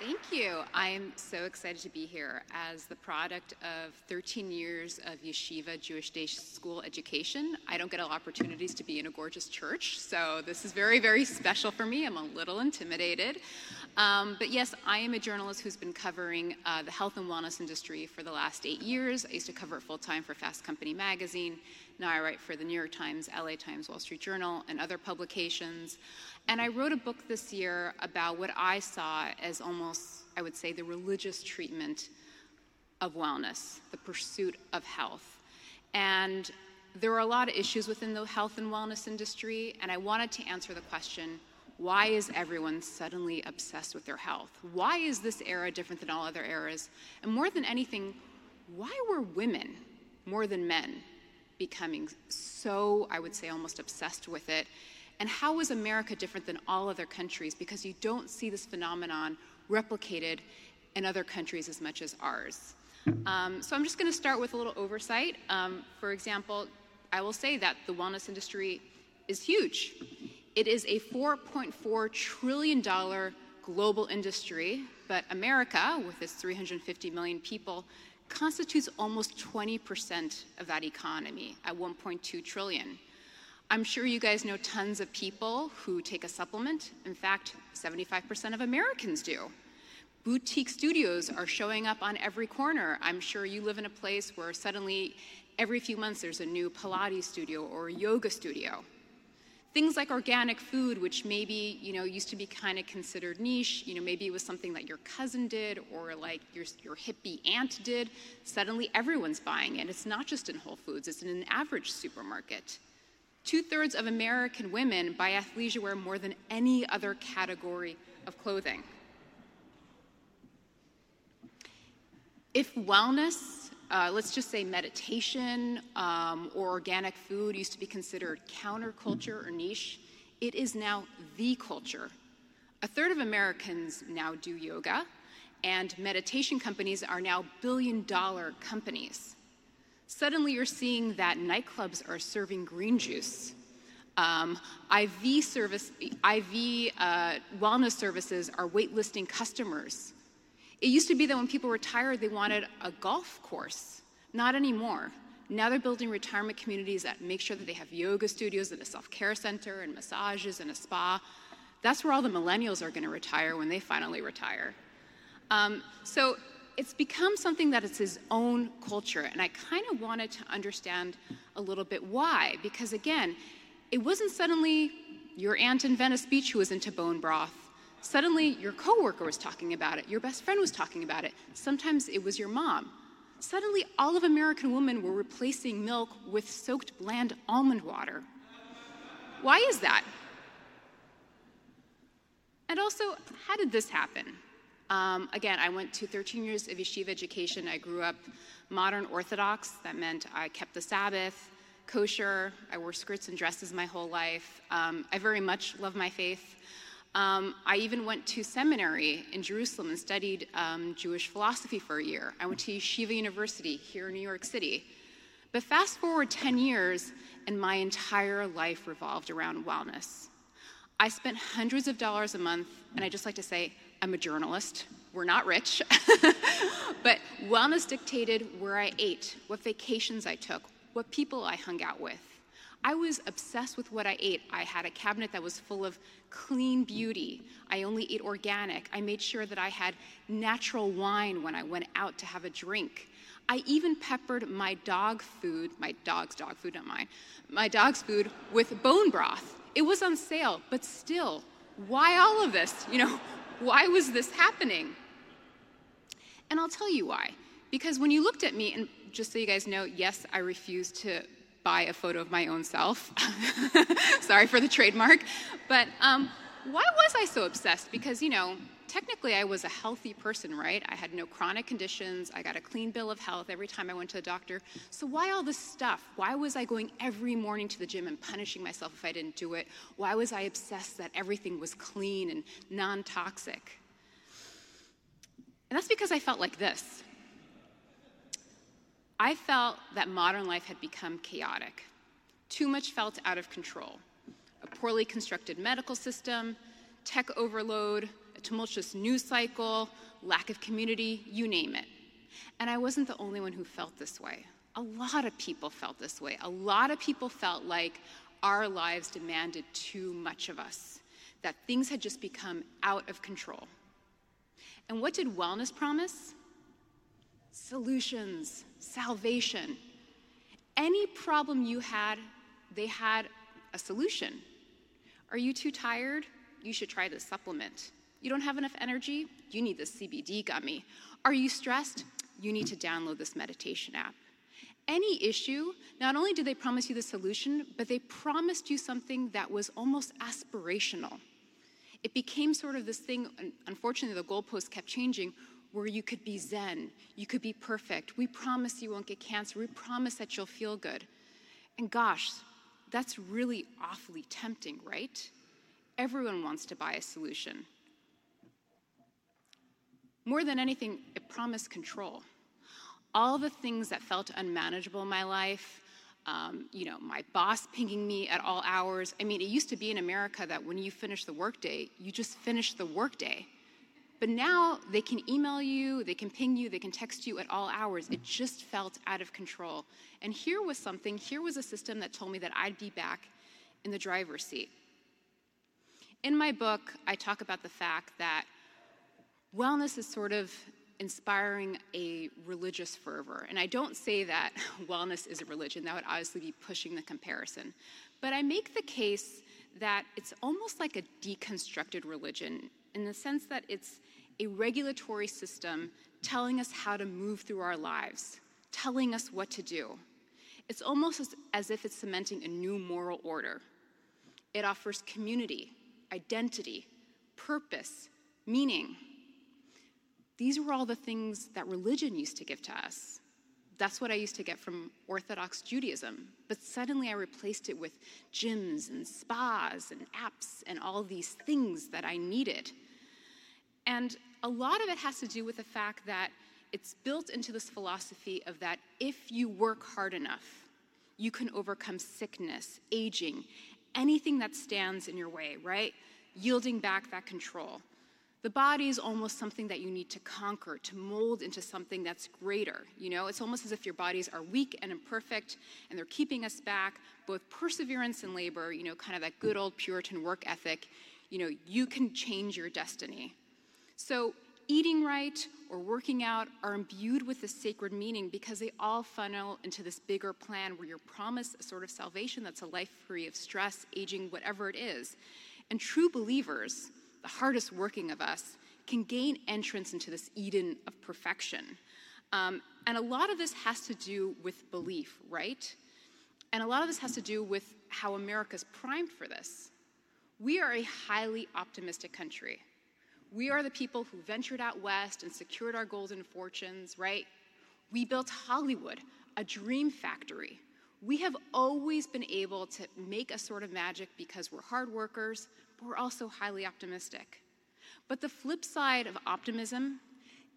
Thank you. I am so excited to be here. As the product of 13 years of yeshiva Jewish day school education, I don't get opportunities to be in a gorgeous church, so this is very, very special for me. I'm a little intimidated. Um, but yes, I am a journalist who's been covering uh, the health and wellness industry for the last eight years. I used to cover it full time for Fast Company magazine. Now I write for the New York Times, LA Times, Wall Street Journal, and other publications. And I wrote a book this year about what I saw as almost, I would say, the religious treatment of wellness, the pursuit of health. And there are a lot of issues within the health and wellness industry, and I wanted to answer the question why is everyone suddenly obsessed with their health? Why is this era different than all other eras? And more than anything, why were women, more than men, becoming so, I would say, almost obsessed with it? And how is America different than all other countries? Because you don't see this phenomenon replicated in other countries as much as ours. Um, so I'm just going to start with a little oversight. Um, for example, I will say that the wellness industry is huge. It is a $4.4 trillion global industry, but America, with its 350 million people, constitutes almost 20% of that economy at 1.2 trillion. I'm sure you guys know tons of people who take a supplement. In fact, 75% of Americans do. Boutique studios are showing up on every corner. I'm sure you live in a place where suddenly every few months there's a new Pilates studio or a yoga studio. Things like organic food, which maybe you know used to be kind of considered niche, you know maybe it was something that your cousin did or like your your hippie aunt did. Suddenly everyone's buying it. It's not just in Whole Foods; it's in an average supermarket. Two thirds of American women buy athleisure wear more than any other category of clothing. If wellness, uh, let's just say meditation um, or organic food, used to be considered counterculture or niche, it is now the culture. A third of Americans now do yoga, and meditation companies are now billion dollar companies suddenly you're seeing that nightclubs are serving green juice. Um, IV service, IV uh, wellness services are waitlisting customers. It used to be that when people retired, they wanted a golf course. Not anymore. Now they're building retirement communities that make sure that they have yoga studios and a self-care center and massages and a spa. That's where all the millennials are going to retire when they finally retire. Um, so it's become something that is his own culture. And I kind of wanted to understand a little bit why. Because again, it wasn't suddenly your aunt in Venice Beach who was into bone broth. Suddenly your coworker was talking about it, your best friend was talking about it. Sometimes it was your mom. Suddenly all of American women were replacing milk with soaked bland almond water. Why is that? And also, how did this happen? Um, again, I went to 13 years of yeshiva education. I grew up modern Orthodox. That meant I kept the Sabbath, kosher. I wore skirts and dresses my whole life. Um, I very much love my faith. Um, I even went to seminary in Jerusalem and studied um, Jewish philosophy for a year. I went to Yeshiva University here in New York City. But fast forward 10 years, and my entire life revolved around wellness. I spent hundreds of dollars a month, and I just like to say, I'm a journalist. We're not rich. but wellness dictated where I ate, what vacations I took, what people I hung out with. I was obsessed with what I ate. I had a cabinet that was full of clean beauty. I only ate organic. I made sure that I had natural wine when I went out to have a drink. I even peppered my dog food, my dog's dog food, not mine, my dog's food with bone broth. It was on sale, but still, why all of this? You know, why was this happening? And I'll tell you why. Because when you looked at me, and just so you guys know, yes, I refused to buy a photo of my own self. Sorry for the trademark. But um, why was I so obsessed? Because, you know, technically I was a healthy person, right? I had no chronic conditions. I got a clean bill of health every time I went to the doctor. So why all this stuff? Why was I going every morning to the gym and punishing myself if I didn't do it? Why was I obsessed that everything was clean and non toxic? And that's because I felt like this. I felt that modern life had become chaotic. Too much felt out of control. A poorly constructed medical system, tech overload, a tumultuous news cycle, lack of community, you name it. And I wasn't the only one who felt this way. A lot of people felt this way. A lot of people felt like our lives demanded too much of us, that things had just become out of control. And what did wellness promise? Solutions, salvation. Any problem you had, they had a solution. Are you too tired? You should try this supplement. You don't have enough energy? You need this CBD gummy. Are you stressed? You need to download this meditation app. Any issue, not only did they promise you the solution, but they promised you something that was almost aspirational. It became sort of this thing, unfortunately, the goalposts kept changing, where you could be zen, you could be perfect. We promise you won't get cancer, we promise that you'll feel good. And gosh, that's really awfully tempting, right? Everyone wants to buy a solution. More than anything, it promised control. All the things that felt unmanageable in my life, um, you know, my boss pinging me at all hours. I mean, it used to be in America that when you finish the workday, you just finish the workday. But now they can email you, they can ping you, they can text you at all hours. It just felt out of control. And here was something, here was a system that told me that I'd be back in the driver's seat. In my book, I talk about the fact that wellness is sort of inspiring a religious fervor. And I don't say that wellness is a religion, that would obviously be pushing the comparison. But I make the case that it's almost like a deconstructed religion in the sense that it's a regulatory system telling us how to move through our lives, telling us what to do. It's almost as, as if it's cementing a new moral order. It offers community, identity, purpose, meaning. These were all the things that religion used to give to us. That's what I used to get from Orthodox Judaism. But suddenly I replaced it with gyms and spas and apps and all these things that I needed. And a lot of it has to do with the fact that it's built into this philosophy of that if you work hard enough, you can overcome sickness, aging, anything that stands in your way, right? Yielding back that control. The body is almost something that you need to conquer, to mold into something that's greater. You know, it's almost as if your bodies are weak and imperfect and they're keeping us back, both perseverance and labor, you know, kind of that good old Puritan work ethic. You know, you can change your destiny. So, eating right or working out are imbued with this sacred meaning because they all funnel into this bigger plan where you're promised a sort of salvation that's a life free of stress, aging, whatever it is. And true believers, the hardest working of us, can gain entrance into this Eden of perfection. Um, and a lot of this has to do with belief, right? And a lot of this has to do with how America's primed for this. We are a highly optimistic country. We are the people who ventured out west and secured our golden fortunes, right? We built Hollywood, a dream factory. We have always been able to make a sort of magic because we're hard workers, but we're also highly optimistic. But the flip side of optimism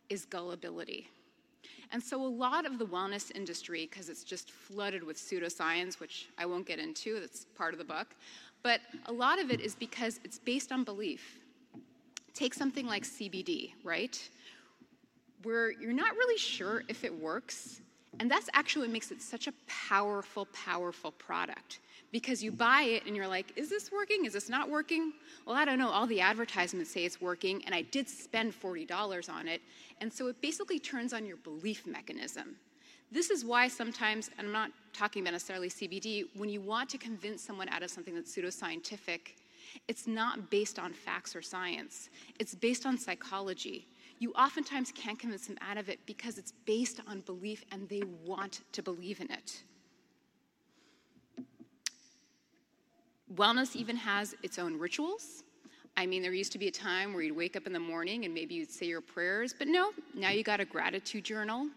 is gullibility. And so, a lot of the wellness industry, because it's just flooded with pseudoscience, which I won't get into, that's part of the book, but a lot of it is because it's based on belief. Take something like CBD, right? Where you're not really sure if it works. And that's actually what makes it such a powerful, powerful product. Because you buy it and you're like, is this working? Is this not working? Well, I don't know. All the advertisements say it's working, and I did spend $40 on it. And so it basically turns on your belief mechanism. This is why sometimes, and I'm not talking about necessarily CBD, when you want to convince someone out of something that's pseudoscientific, it's not based on facts or science, it's based on psychology. You oftentimes can't convince them out of it because it's based on belief and they want to believe in it. Wellness even has its own rituals. I mean, there used to be a time where you'd wake up in the morning and maybe you'd say your prayers, but no, now you got a gratitude journal.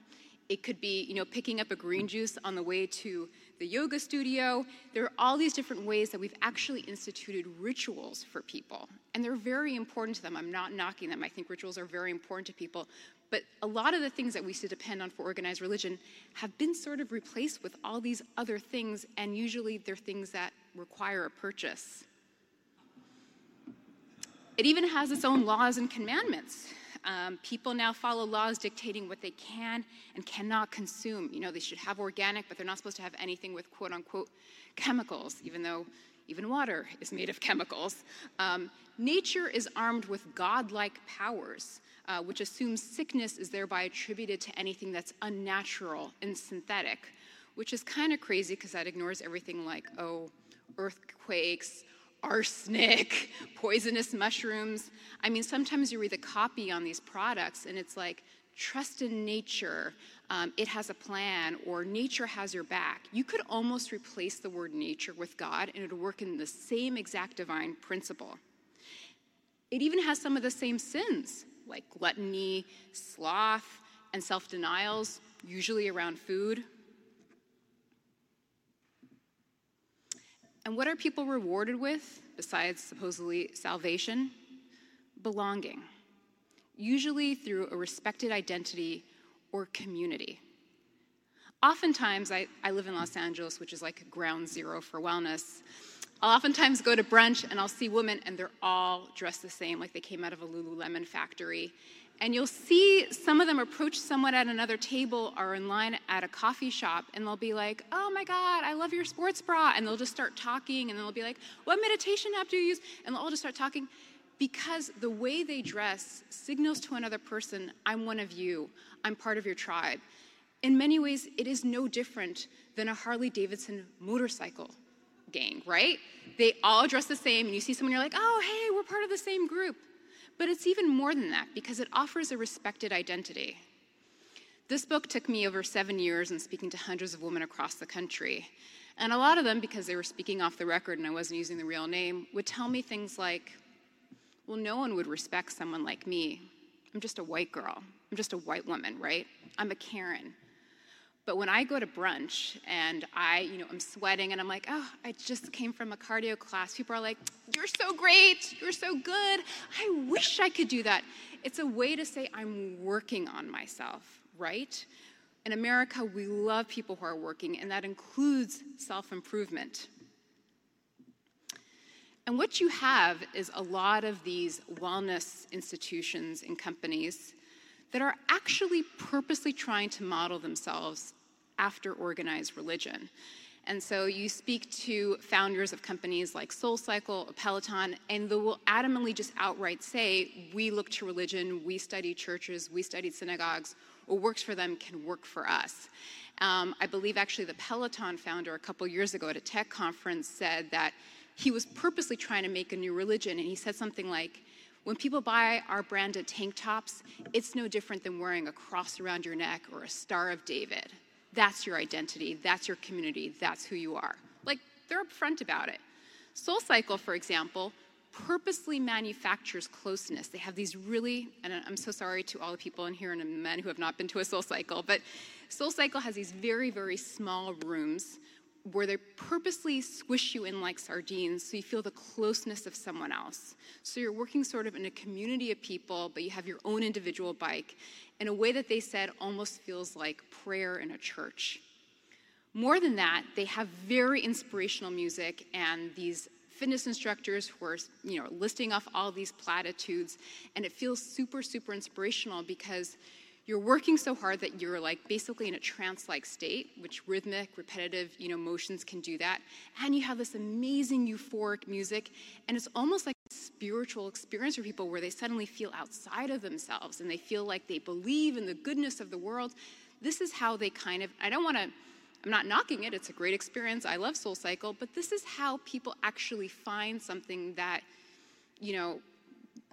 It could be, you know, picking up a green juice on the way to the yoga studio. There are all these different ways that we've actually instituted rituals for people. And they're very important to them. I'm not knocking them. I think rituals are very important to people. But a lot of the things that we used to depend on for organized religion have been sort of replaced with all these other things, and usually they're things that require a purchase. It even has its own laws and commandments. Um, people now follow laws dictating what they can and cannot consume. You know, they should have organic, but they're not supposed to have anything with quote unquote chemicals, even though even water is made of chemicals. Um, nature is armed with godlike powers, uh, which assumes sickness is thereby attributed to anything that's unnatural and synthetic, which is kind of crazy because that ignores everything like, oh, earthquakes, arsenic, poisonous mushrooms. I mean, sometimes you read the copy on these products and it's like, trust in nature, um, it has a plan, or nature has your back. You could almost replace the word nature with God and it would work in the same exact divine principle. It even has some of the same sins, like gluttony, sloth, and self denials, usually around food. And what are people rewarded with, besides supposedly salvation? Belonging, usually through a respected identity or community. Oftentimes, I, I live in Los Angeles, which is like ground zero for wellness. I'll oftentimes go to brunch and I'll see women, and they're all dressed the same, like they came out of a Lululemon factory. And you'll see some of them approach someone at another table or in line at a coffee shop, and they'll be like, Oh my God, I love your sports bra. And they'll just start talking, and they'll be like, What meditation app do you use? And they'll all just start talking because the way they dress signals to another person, I'm one of you, I'm part of your tribe. In many ways, it is no different than a Harley Davidson motorcycle gang, right? They all dress the same, and you see someone, you're like, oh, hey, we're part of the same group. But it's even more than that because it offers a respected identity. This book took me over seven years and speaking to hundreds of women across the country. And a lot of them, because they were speaking off the record and I wasn't using the real name, would tell me things like, well, no one would respect someone like me. I'm just a white girl. I'm just a white woman, right? I'm a Karen. But when I go to brunch and I, you know, I'm sweating and I'm like, oh, I just came from a cardio class, people are like, you're so great, you're so good. I wish I could do that. It's a way to say I'm working on myself, right? In America, we love people who are working, and that includes self improvement. And what you have is a lot of these wellness institutions and companies that are actually purposely trying to model themselves after organized religion. And so you speak to founders of companies like SoulCycle, Peloton, and they will adamantly just outright say, we look to religion, we study churches, we studied synagogues, what works for them can work for us. Um, I believe actually the Peloton founder a couple years ago at a tech conference said that he was purposely trying to make a new religion, and he said something like, when people buy our branded tank tops, it's no different than wearing a cross around your neck or a Star of David. That's your identity, that's your community, that's who you are. Like, they're upfront about it. SoulCycle, for example, purposely manufactures closeness. They have these really, and I'm so sorry to all the people in here and men who have not been to a SoulCycle, but SoulCycle has these very, very small rooms where they purposely squish you in like sardines so you feel the closeness of someone else. So you're working sort of in a community of people, but you have your own individual bike in a way that they said almost feels like prayer in a church. More than that, they have very inspirational music and these fitness instructors who are you know listing off all these platitudes and it feels super super inspirational because you're working so hard that you're like basically in a trance-like state which rhythmic repetitive you know motions can do that. And you have this amazing euphoric music and it's almost like a spiritual experience for people where they suddenly feel outside of themselves and they feel like they believe in the goodness of the world. This is how they kind of i don't want to i'm not knocking it it's a great experience i love SoulCycle but this is how people actually find something that you know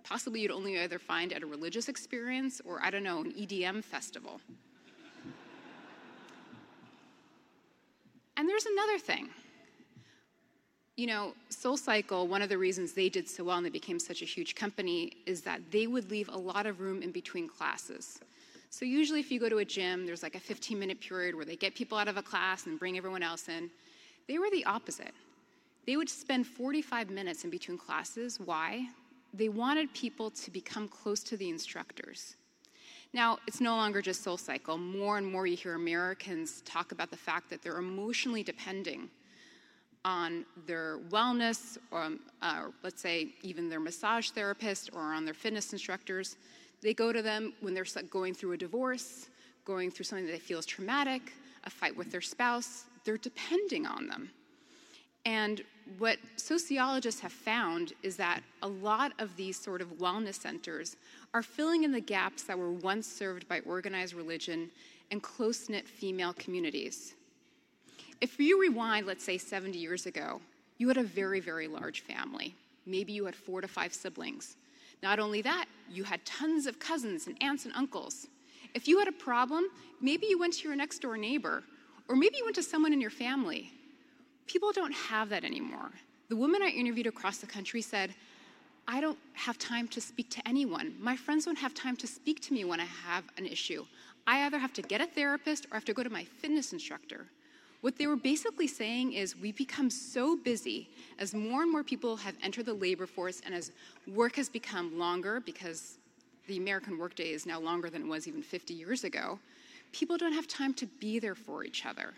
possibly you'd only either find at a religious experience or, I don't know, an EDM festival. and there's another thing. You know, SoulCycle, one of the reasons they did so well and they became such a huge company is that they would leave a lot of room in between classes. So, usually, if you go to a gym, there's like a 15 minute period where they get people out of a class and bring everyone else in. They were the opposite. They would spend 45 minutes in between classes. Why? They wanted people to become close to the instructors. Now, it's no longer just SoulCycle. More and more you hear Americans talk about the fact that they're emotionally depending on their wellness, or um, uh, let's say even their massage therapist or on their fitness instructors. They go to them when they're going through a divorce, going through something that they feel is traumatic, a fight with their spouse. They're depending on them. And what sociologists have found is that a lot of these sort of wellness centers are filling in the gaps that were once served by organized religion and close knit female communities. If you rewind, let's say 70 years ago, you had a very, very large family. Maybe you had four to five siblings. Not only that, you had tons of cousins and aunts and uncles. If you had a problem, maybe you went to your next door neighbor, or maybe you went to someone in your family. People don't have that anymore. The woman I interviewed across the country said, I don't have time to speak to anyone. My friends don't have time to speak to me when I have an issue. I either have to get a therapist or I have to go to my fitness instructor. What they were basically saying is we become so busy as more and more people have entered the labor force and as work has become longer because the American workday is now longer than it was even 50 years ago, people don't have time to be there for each other,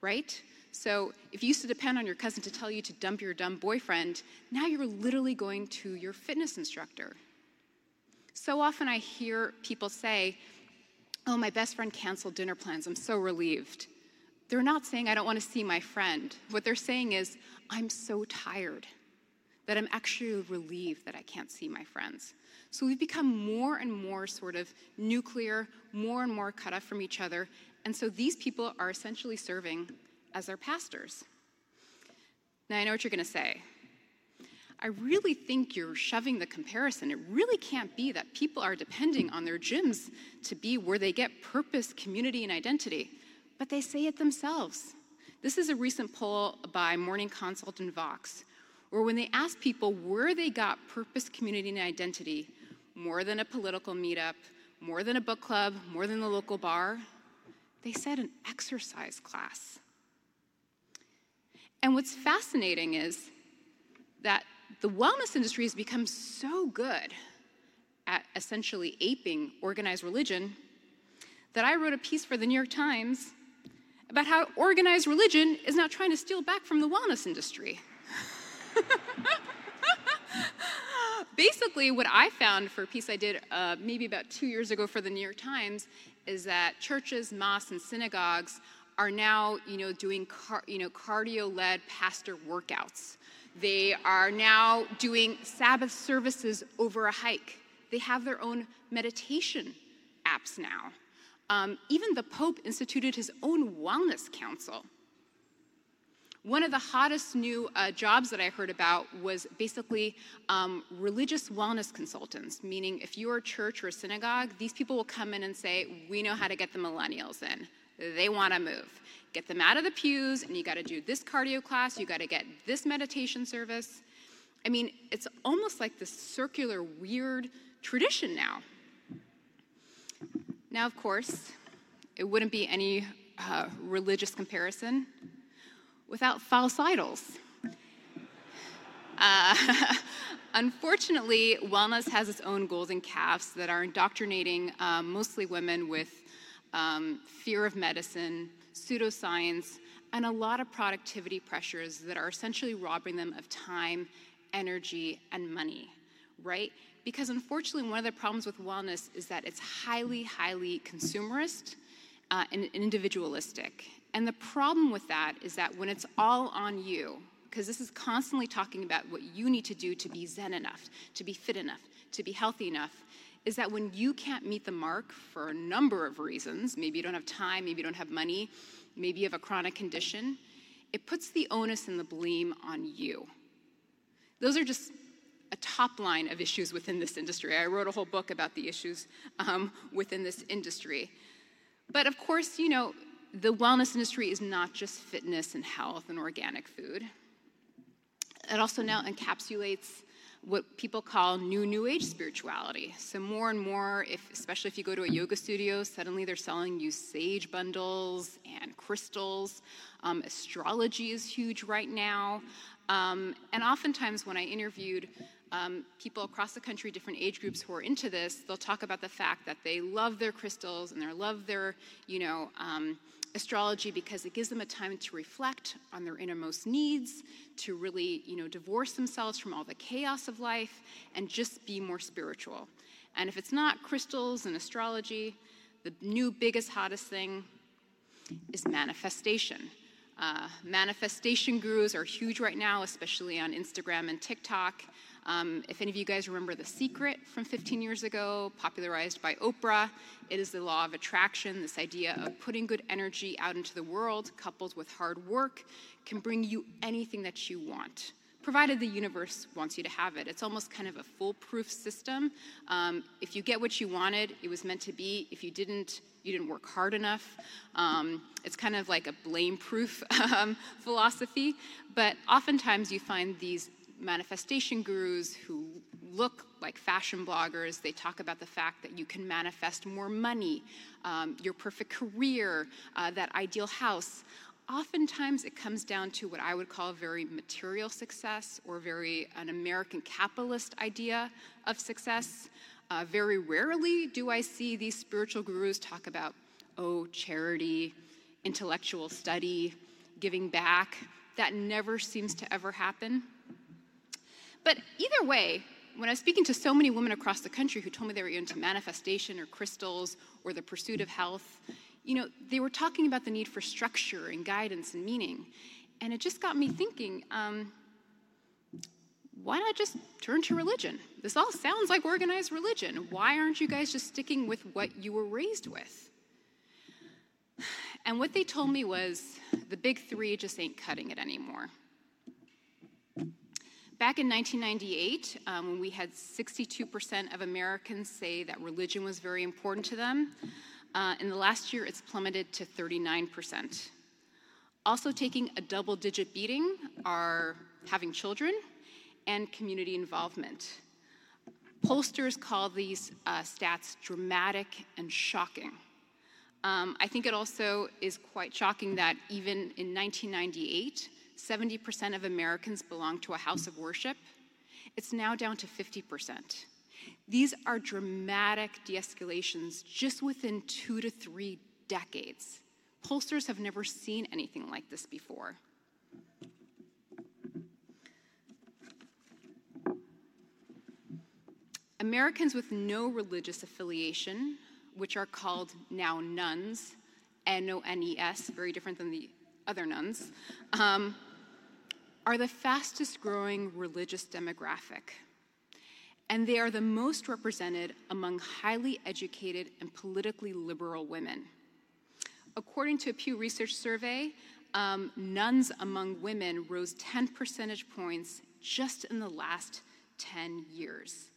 right? So if you used to depend on your cousin to tell you to dump your dumb boyfriend, now you're literally going to your fitness instructor. So often I hear people say, Oh, my best friend canceled dinner plans. I'm so relieved. They're not saying, I don't want to see my friend. What they're saying is, I'm so tired that I'm actually relieved that I can't see my friends. So we've become more and more sort of nuclear, more and more cut off from each other. And so these people are essentially serving as their pastors. Now, I know what you're going to say. I really think you're shoving the comparison. It really can't be that people are depending on their gyms to be where they get purpose, community, and identity, but they say it themselves. This is a recent poll by Morning Consult and Vox, where when they asked people where they got purpose, community, and identity, more than a political meetup, more than a book club, more than the local bar, they said an exercise class. And what's fascinating is that the wellness industry has become so good at essentially aping organized religion that I wrote a piece for the New York Times about how organized religion is now trying to steal back from the wellness industry. Basically, what I found for a piece I did uh, maybe about two years ago for the New York Times is that churches, mosques, and synagogues are now, you know, doing car, you know, cardio-led pastor workouts. They are now doing Sabbath services over a hike. They have their own meditation apps now. Um, even the Pope instituted his own wellness council. One of the hottest new uh, jobs that I heard about was basically um, religious wellness consultants, meaning if you're a church or a synagogue, these people will come in and say, We know how to get the millennials in. They want to move. Get them out of the pews, and you got to do this cardio class, you got to get this meditation service. I mean, it's almost like this circular, weird tradition now. Now, of course, it wouldn't be any uh, religious comparison without false idols. Uh, unfortunately, wellness has its own golden calves that are indoctrinating um, mostly women with um, fear of medicine, pseudoscience, and a lot of productivity pressures that are essentially robbing them of time, energy, and money, right? Because unfortunately, one of the problems with wellness is that it's highly, highly consumerist uh, and individualistic. And the problem with that is that when it's all on you, because this is constantly talking about what you need to do to be zen enough, to be fit enough, to be healthy enough, is that when you can't meet the mark for a number of reasons, maybe you don't have time, maybe you don't have money, maybe you have a chronic condition, it puts the onus and the blame on you. Those are just a top line of issues within this industry. I wrote a whole book about the issues um, within this industry. But of course, you know, the wellness industry is not just fitness and health and organic food. It also now encapsulates what people call new new age spirituality. So more and more, if, especially if you go to a yoga studio, suddenly they're selling you sage bundles and crystals. Um, astrology is huge right now. Um, and oftentimes, when I interviewed um, people across the country, different age groups who are into this, they'll talk about the fact that they love their crystals and they love their, you know, um, astrology because it gives them a time to reflect on their innermost needs, to really, you know, divorce themselves from all the chaos of life and just be more spiritual. And if it's not crystals and astrology, the new biggest, hottest thing is manifestation. Uh, manifestation gurus are huge right now, especially on Instagram and TikTok. Um, if any of you guys remember The Secret from 15 years ago, popularized by Oprah, it is the law of attraction. This idea of putting good energy out into the world, coupled with hard work, can bring you anything that you want provided the universe wants you to have it. It's almost kind of a foolproof system. Um, if you get what you wanted, it was meant to be. If you didn't, you didn't work hard enough. Um, it's kind of like a blame proof um, philosophy. But oftentimes you find these manifestation gurus who look like fashion bloggers. They talk about the fact that you can manifest more money, um, your perfect career, uh, that ideal house. Oftentimes, it comes down to what I would call very material success or very an American capitalist idea of success. Uh, very rarely do I see these spiritual gurus talk about, oh, charity, intellectual study, giving back. That never seems to ever happen. But either way, when I was speaking to so many women across the country who told me they were into manifestation or crystals or the pursuit of health, you know, they were talking about the need for structure and guidance and meaning. And it just got me thinking, um, why not just turn to religion? This all sounds like organized religion. Why aren't you guys just sticking with what you were raised with? And what they told me was the big three just ain't cutting it anymore. Back in 1998, um, when we had 62% of Americans say that religion was very important to them, uh, in the last year it's plummeted to 39%. Also taking a double digit beating are having children and community involvement. Pollsters call these uh, stats dramatic and shocking. Um, I think it also is quite shocking that even in 1998, 70% of Americans belong to a house of worship. It's now down to 50%. These are dramatic de escalations just within two to three decades. Pollsters have never seen anything like this before. Americans with no religious affiliation, which are called now nones, N O N E S, very different than the other nuns, um, are the fastest growing religious demographic. And they are the most represented among highly educated and politically liberal women. According to a Pew Research survey, um, nones among women rose 10 percentage points just in the last 10 years.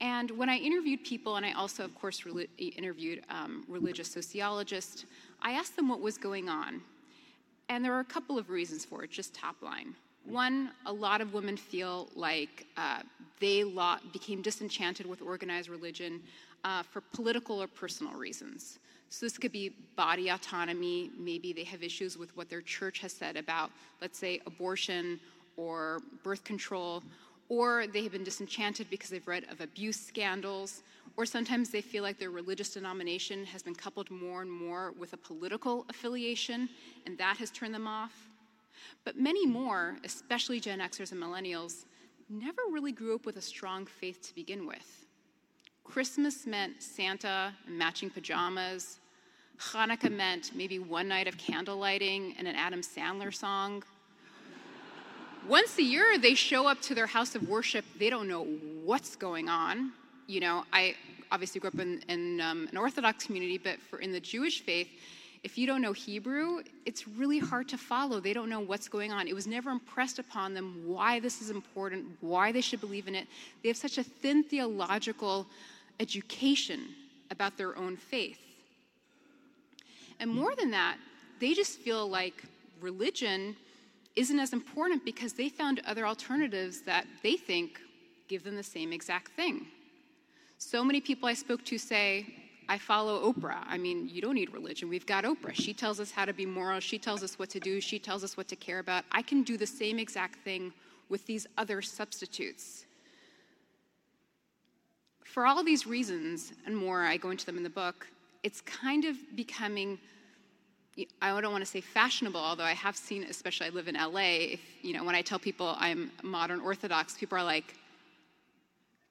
And when I interviewed people, and I also, of course, re- interviewed um, religious sociologists, I asked them what was going on. And there are a couple of reasons for it, just top line. One, a lot of women feel like uh, they became disenchanted with organized religion uh, for political or personal reasons. So this could be body autonomy. Maybe they have issues with what their church has said about, let's say, abortion or birth control, or they have been disenchanted because they've read of abuse scandals, or sometimes they feel like their religious denomination has been coupled more and more with a political affiliation, and that has turned them off. But many more, especially Gen Xers and millennials, never really grew up with a strong faith to begin with. Christmas meant Santa and matching pajamas. Hanukkah meant maybe one night of candle lighting and an Adam Sandler song. Once a year, they show up to their house of worship. They don't know what's going on. You know, I obviously grew up in, in um, an Orthodox community, but for in the Jewish faith, if you don't know Hebrew, it's really hard to follow. They don't know what's going on. It was never impressed upon them why this is important, why they should believe in it. They have such a thin theological education about their own faith. And more than that, they just feel like religion isn't as important because they found other alternatives that they think give them the same exact thing. So many people I spoke to say, I follow Oprah. I mean, you don't need religion. We've got Oprah. She tells us how to be moral. She tells us what to do. She tells us what to care about. I can do the same exact thing with these other substitutes. for all these reasons and more, I go into them in the book, it's kind of becoming I don't want to say fashionable, although I have seen, especially I live in LA, if, you know, when I tell people I'm modern Orthodox, people are like,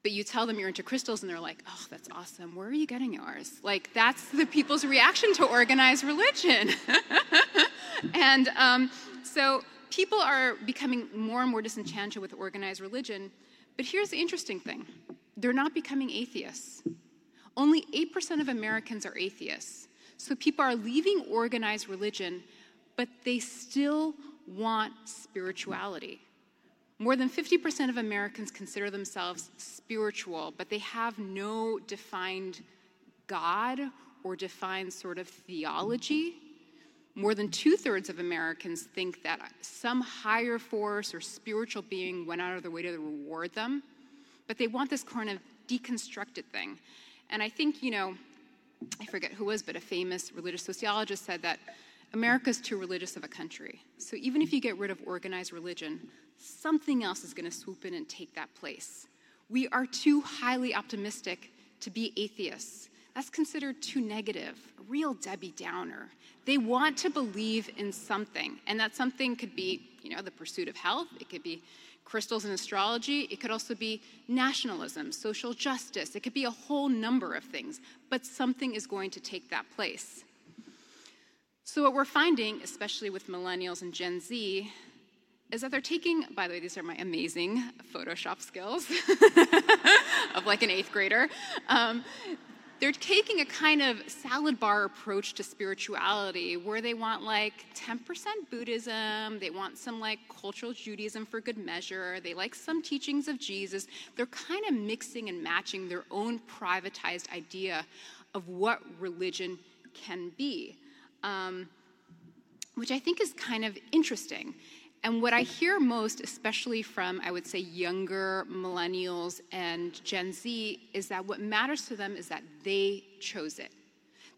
but you tell them you're into crystals and they're like, oh, that's awesome. Where are you getting yours? Like, that's the people's reaction to organized religion. and um, so people are becoming more and more disenchanted with organized religion. But here's the interesting thing they're not becoming atheists. Only 8% of Americans are atheists. So people are leaving organized religion, but they still want spirituality. More than 50% of Americans consider themselves spiritual, but they have no defined God or defined sort of theology. More than two thirds of Americans think that some higher force or spiritual being went out of their way to reward them, but they want this kind of deconstructed thing. And I think, you know, I forget who was, but a famous religious sociologist said that America's too religious of a country. So even if you get rid of organized religion, something else is going to swoop in and take that place. We are too highly optimistic to be atheists. That's considered too negative, a real Debbie Downer. They want to believe in something, and that something could be, you know, the pursuit of health, it could be crystals and astrology. It could also be nationalism, social justice. It could be a whole number of things, but something is going to take that place. So, what we're finding, especially with millennials and Gen Z, is that they're taking, by the way, these are my amazing Photoshop skills of like an eighth grader. Um, they're taking a kind of salad bar approach to spirituality where they want like 10% Buddhism, they want some like cultural Judaism for good measure, they like some teachings of Jesus. They're kind of mixing and matching their own privatized idea of what religion can be, um, which I think is kind of interesting. And what I hear most, especially from, I would say, younger millennials and Gen Z, is that what matters to them is that they chose it.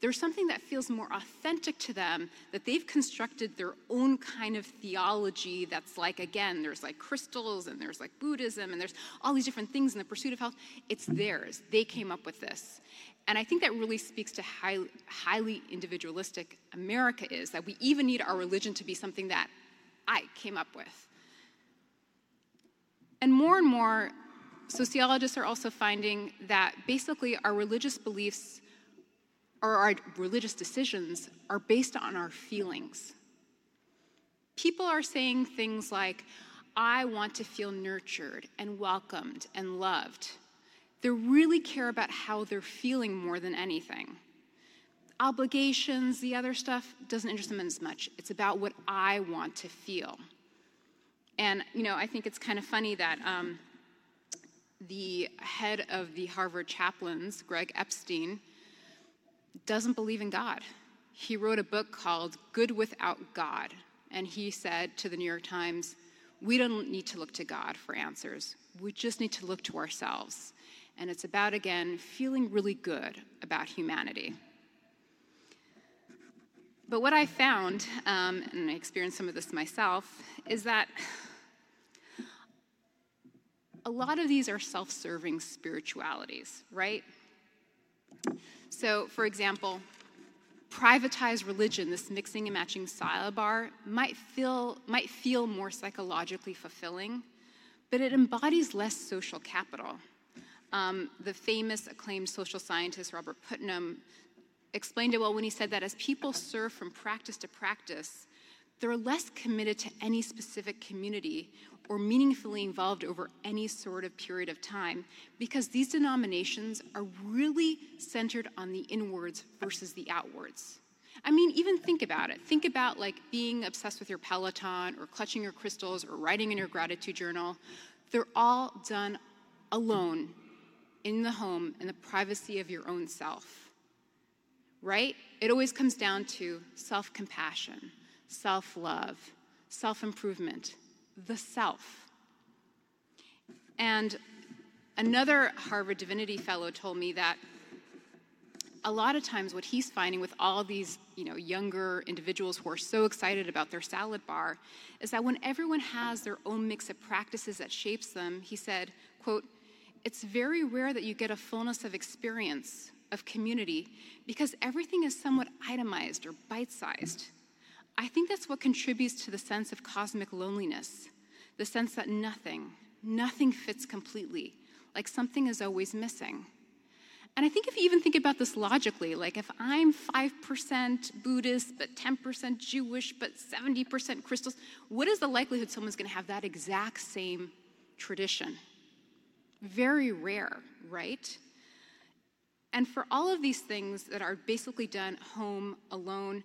There's something that feels more authentic to them, that they've constructed their own kind of theology that's like, again, there's like crystals and there's like Buddhism and there's all these different things in the pursuit of health. It's theirs. They came up with this. And I think that really speaks to how highly individualistic America is, that we even need our religion to be something that I came up with. And more and more, sociologists are also finding that basically our religious beliefs or our religious decisions are based on our feelings. People are saying things like, I want to feel nurtured and welcomed and loved. They really care about how they're feeling more than anything obligations, the other stuff doesn't interest them as much. It's about what I want to feel. And, you know, I think it's kind of funny that um, the head of the Harvard chaplains, Greg Epstein, doesn't believe in God. He wrote a book called Good Without God. And he said to the New York Times, We don't need to look to God for answers. We just need to look to ourselves. And it's about, again, feeling really good about humanity. But what I found, um, and I experienced some of this myself, is that a lot of these are self serving spiritualities, right? So, for example, privatized religion, this mixing and matching salad bar, might feel, might feel more psychologically fulfilling, but it embodies less social capital. Um, the famous acclaimed social scientist Robert Putnam explained it well when he said that as people serve from practice to practice, they're less committed to any specific community or meaningfully involved over any sort of period of time because these denominations are really centered on the inwards versus the outwards. I mean, even think about it. Think about like being obsessed with your Peloton or clutching your crystals or writing in your gratitude journal. They're all done alone in the home in the privacy of your own self right? It always comes down to self compassion, self love, self improvement, the self. And another Harvard Divinity Fellow told me that a lot of times what he's finding with all these you know younger individuals who are so excited about their salad bar is that when everyone has their own mix of practices that shapes them he said quote it's very rare that you get a fullness of experience of community because everything is somewhat itemized or bite sized. I think that's what contributes to the sense of cosmic loneliness, the sense that nothing, nothing fits completely, like something is always missing. And I think if you even think about this logically, like if I'm 5% Buddhist, but 10% Jewish, but 70% crystals, what is the likelihood someone's going to have that exact same tradition? Very rare, right? And for all of these things that are basically done home alone,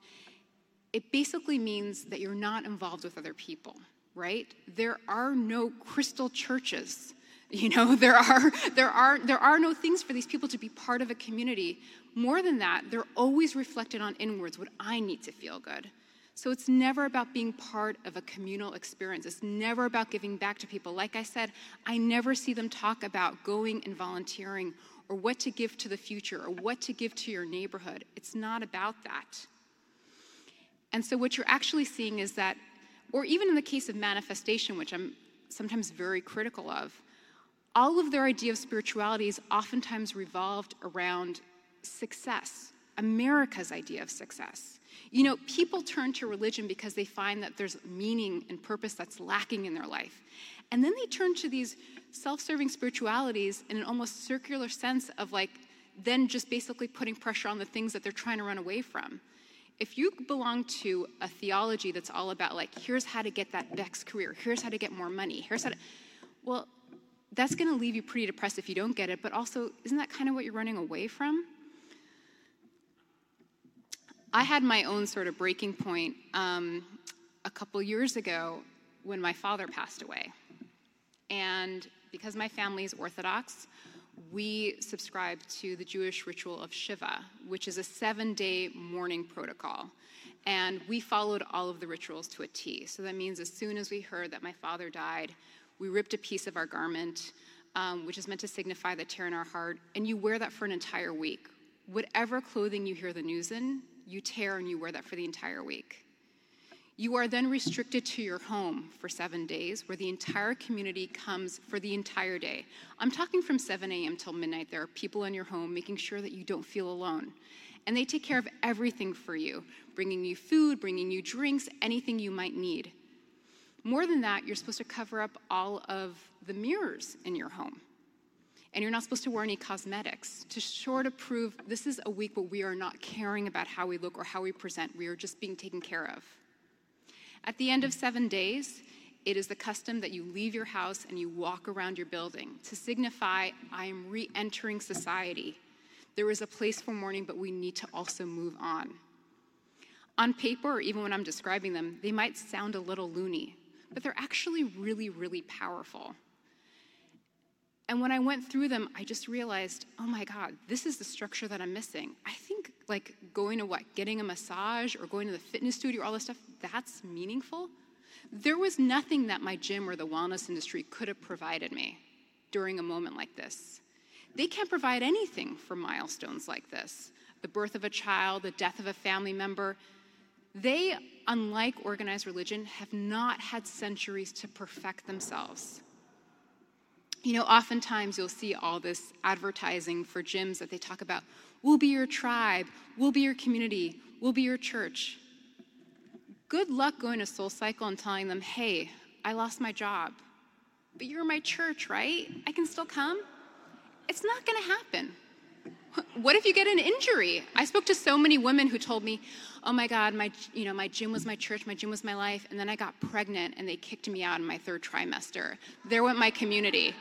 it basically means that you're not involved with other people, right? There are no crystal churches. You know, there are there are there are no things for these people to be part of a community. More than that, they're always reflected on inwards what I need to feel good. So it's never about being part of a communal experience. It's never about giving back to people. Like I said, I never see them talk about going and volunteering or what to give to the future or what to give to your neighborhood. It's not about that. And so what you're actually seeing is that, or even in the case of manifestation, which I'm sometimes very critical of, all of their idea of spirituality is oftentimes revolved around success, America's idea of success. You know, people turn to religion because they find that there's meaning and purpose that's lacking in their life. And then they turn to these self serving spiritualities in an almost circular sense of like, then just basically putting pressure on the things that they're trying to run away from. If you belong to a theology that's all about like, here's how to get that next career, here's how to get more money, here's how to, well, that's going to leave you pretty depressed if you don't get it, but also, isn't that kind of what you're running away from? I had my own sort of breaking point um, a couple years ago when my father passed away. And because my family is Orthodox, we subscribe to the Jewish ritual of Shiva, which is a seven day mourning protocol. And we followed all of the rituals to a T. So that means as soon as we heard that my father died, we ripped a piece of our garment, um, which is meant to signify the tear in our heart, and you wear that for an entire week. Whatever clothing you hear the news in, you tear and you wear that for the entire week. You are then restricted to your home for seven days, where the entire community comes for the entire day. I'm talking from 7 a.m. till midnight. There are people in your home making sure that you don't feel alone. And they take care of everything for you, bringing you food, bringing you drinks, anything you might need. More than that, you're supposed to cover up all of the mirrors in your home and you're not supposed to wear any cosmetics to sort of prove this is a week where we are not caring about how we look or how we present. We are just being taken care of. At the end of seven days, it is the custom that you leave your house and you walk around your building to signify, I am re entering society. There is a place for mourning, but we need to also move on. On paper, or even when I'm describing them, they might sound a little loony, but they're actually really, really powerful. And when I went through them, I just realized, oh my God, this is the structure that I'm missing. I think like going to what, getting a massage or going to the fitness studio, all this stuff, that's meaningful. There was nothing that my gym or the wellness industry could have provided me during a moment like this. They can't provide anything for milestones like this the birth of a child, the death of a family member. They, unlike organized religion, have not had centuries to perfect themselves. You know, oftentimes you'll see all this advertising for gyms that they talk about we'll be your tribe, we'll be your community, we'll be your church. Good luck going to Soul Cycle and telling them, hey, I lost my job, but you're my church, right? I can still come? It's not going to happen. What if you get an injury? I spoke to so many women who told me, "Oh my God, my you know my gym was my church, my gym was my life," and then I got pregnant and they kicked me out in my third trimester. There went my community.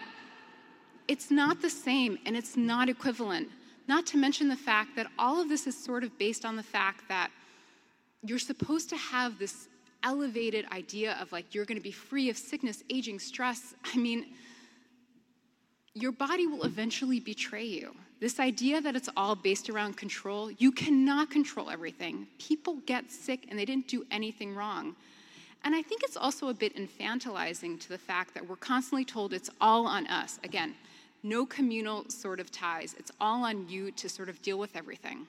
It's not the same and it's not equivalent. Not to mention the fact that all of this is sort of based on the fact that you're supposed to have this elevated idea of like you're going to be free of sickness, aging, stress. I mean, your body will eventually betray you. This idea that it's all based around control, you cannot control everything. People get sick and they didn't do anything wrong. And I think it's also a bit infantilizing to the fact that we're constantly told it's all on us. Again, no communal sort of ties. It's all on you to sort of deal with everything.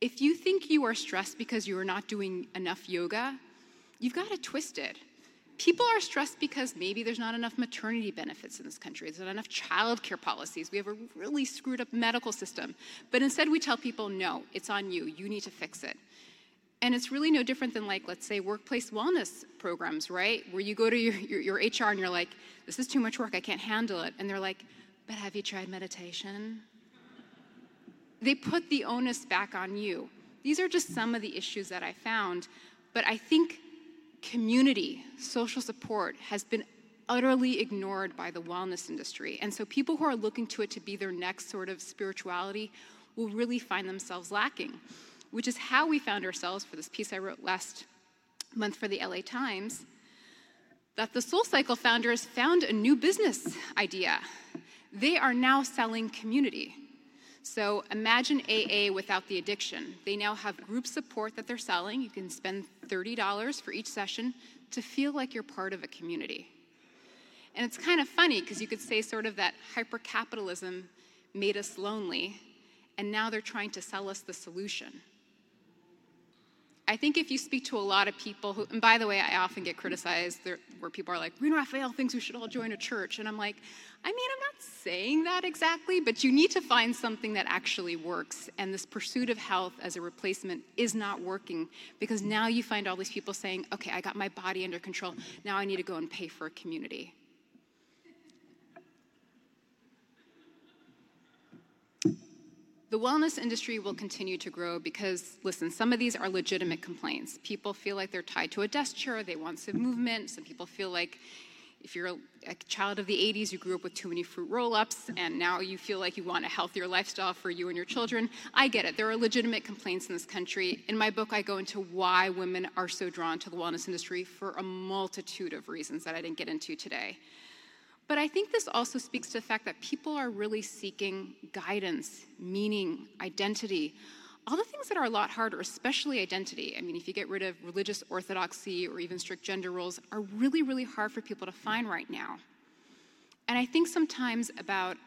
If you think you are stressed because you are not doing enough yoga, you've got it twisted. People are stressed because maybe there's not enough maternity benefits in this country. There's not enough childcare policies. We have a really screwed up medical system. But instead, we tell people, no, it's on you. You need to fix it. And it's really no different than, like, let's say, workplace wellness programs, right? Where you go to your, your, your HR and you're like, this is too much work. I can't handle it. And they're like, but have you tried meditation? They put the onus back on you. These are just some of the issues that I found. But I think community, social support has been utterly ignored by the wellness industry. And so people who are looking to it to be their next sort of spirituality will really find themselves lacking, which is how we found ourselves for this piece I wrote last month for the LA Times that the Soul Cycle founders found a new business idea. They are now selling community. So imagine AA without the addiction. They now have group support that they're selling. You can spend $30 for each session to feel like you're part of a community. And it's kind of funny because you could say, sort of, that hypercapitalism made us lonely, and now they're trying to sell us the solution. I think if you speak to a lot of people who, and by the way, I often get criticized where people are like, Rina Raphael thinks we should all join a church. And I'm like, I mean, I'm not saying that exactly, but you need to find something that actually works. And this pursuit of health as a replacement is not working because now you find all these people saying, okay, I got my body under control. Now I need to go and pay for a community. The wellness industry will continue to grow because, listen, some of these are legitimate complaints. People feel like they're tied to a desk chair, they want some movement. Some people feel like if you're a, child of the 80s, you grew up with too many fruit roll ups, and now you feel like you want a healthier lifestyle for you and your children. I get it. There are legitimate complaints in this country. In my book, I go into why women are so drawn to the wellness industry for a multitude of reasons that I didn't get into today. But I think this also speaks to the fact that people are really seeking guidance, meaning, identity, all the things that are a lot harder, especially identity. I mean, if you get rid of religious orthodoxy or even strict gender roles, are really, really hard for people to find right now. And I think sometimes about,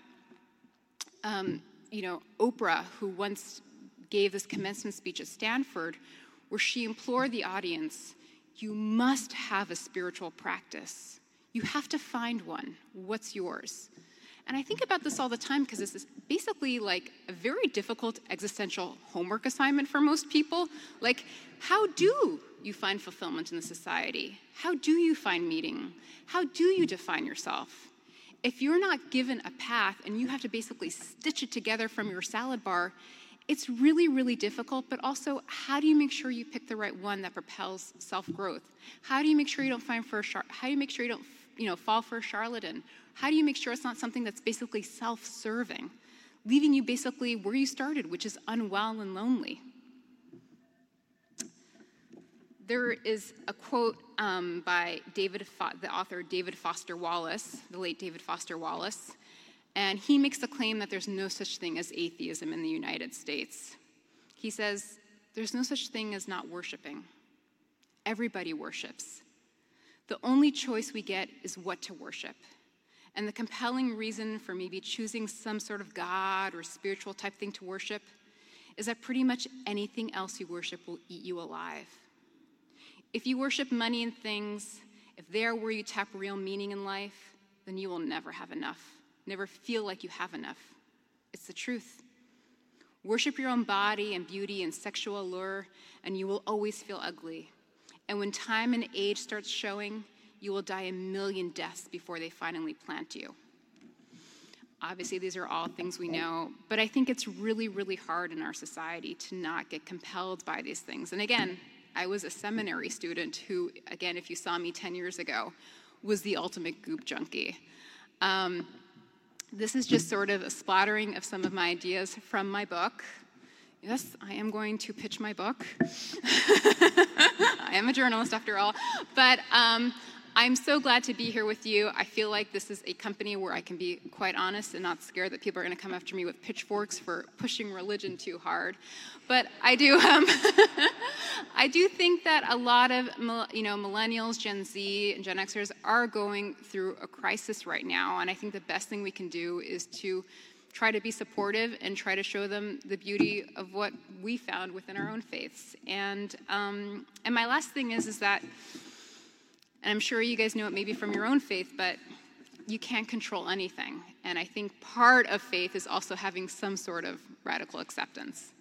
um, you know, Oprah, who once gave this commencement speech at Stanford, where she implored the audience, you must have a spiritual practice. You have to find one. What's yours? And I think about this all the time because this is basically like a very difficult existential homework assignment for most people. Like, how do you find fulfillment in the society? How do you find meaning? How do you define yourself? If you're not given a path and you have to basically stitch it together from your salad bar, it's really, really difficult, but also, how do you make sure you pick the right one that propels self growth? How do you make sure you don't find for how do you make sure you don't you know, fall for a charlatan? How do you make sure it's not something that's basically self serving, leaving you basically where you started, which is unwell and lonely? There is a quote um, by David, Fo- the author David Foster Wallace, the late David Foster Wallace, and he makes the claim that there's no such thing as atheism in the United States. He says, There's no such thing as not worshiping. Everybody worships. The only choice we get is what to worship. And the compelling reason for maybe choosing some sort of God or spiritual type thing to worship is that pretty much anything else you worship will eat you alive. If you worship money and things, if they are where you tap real meaning in life, then you will never have enough, never feel like you have enough. It's the truth. Worship your own body and beauty and sexual allure, and you will always feel ugly. And when time and age starts showing, you will die a million deaths before they finally plant you. Obviously, these are all things we know, but I think it's really, really hard in our society to not get compelled by these things. And again, I was a seminary student who, again, if you saw me 10 years ago, was the ultimate goop junkie. Um, this is just sort of a splattering of some of my ideas from my book. Yes, I am going to pitch my book. I am a journalist after all. But um, I'm so glad to be here with you. I feel like this is a company where I can be quite honest and not scared that people are going to come after me with pitchforks for pushing religion too hard. But I do, um, I do think that a lot of you know millennials, Gen Z, and Gen Xers are going through a crisis right now, and I think the best thing we can do is to try to be supportive and try to show them the beauty of what we found within our own faiths. And um, and my last thing is is that And I'm sure you guys know it maybe from your own faith, but you can't control anything. And I think part of faith is also having some sort of radical acceptance.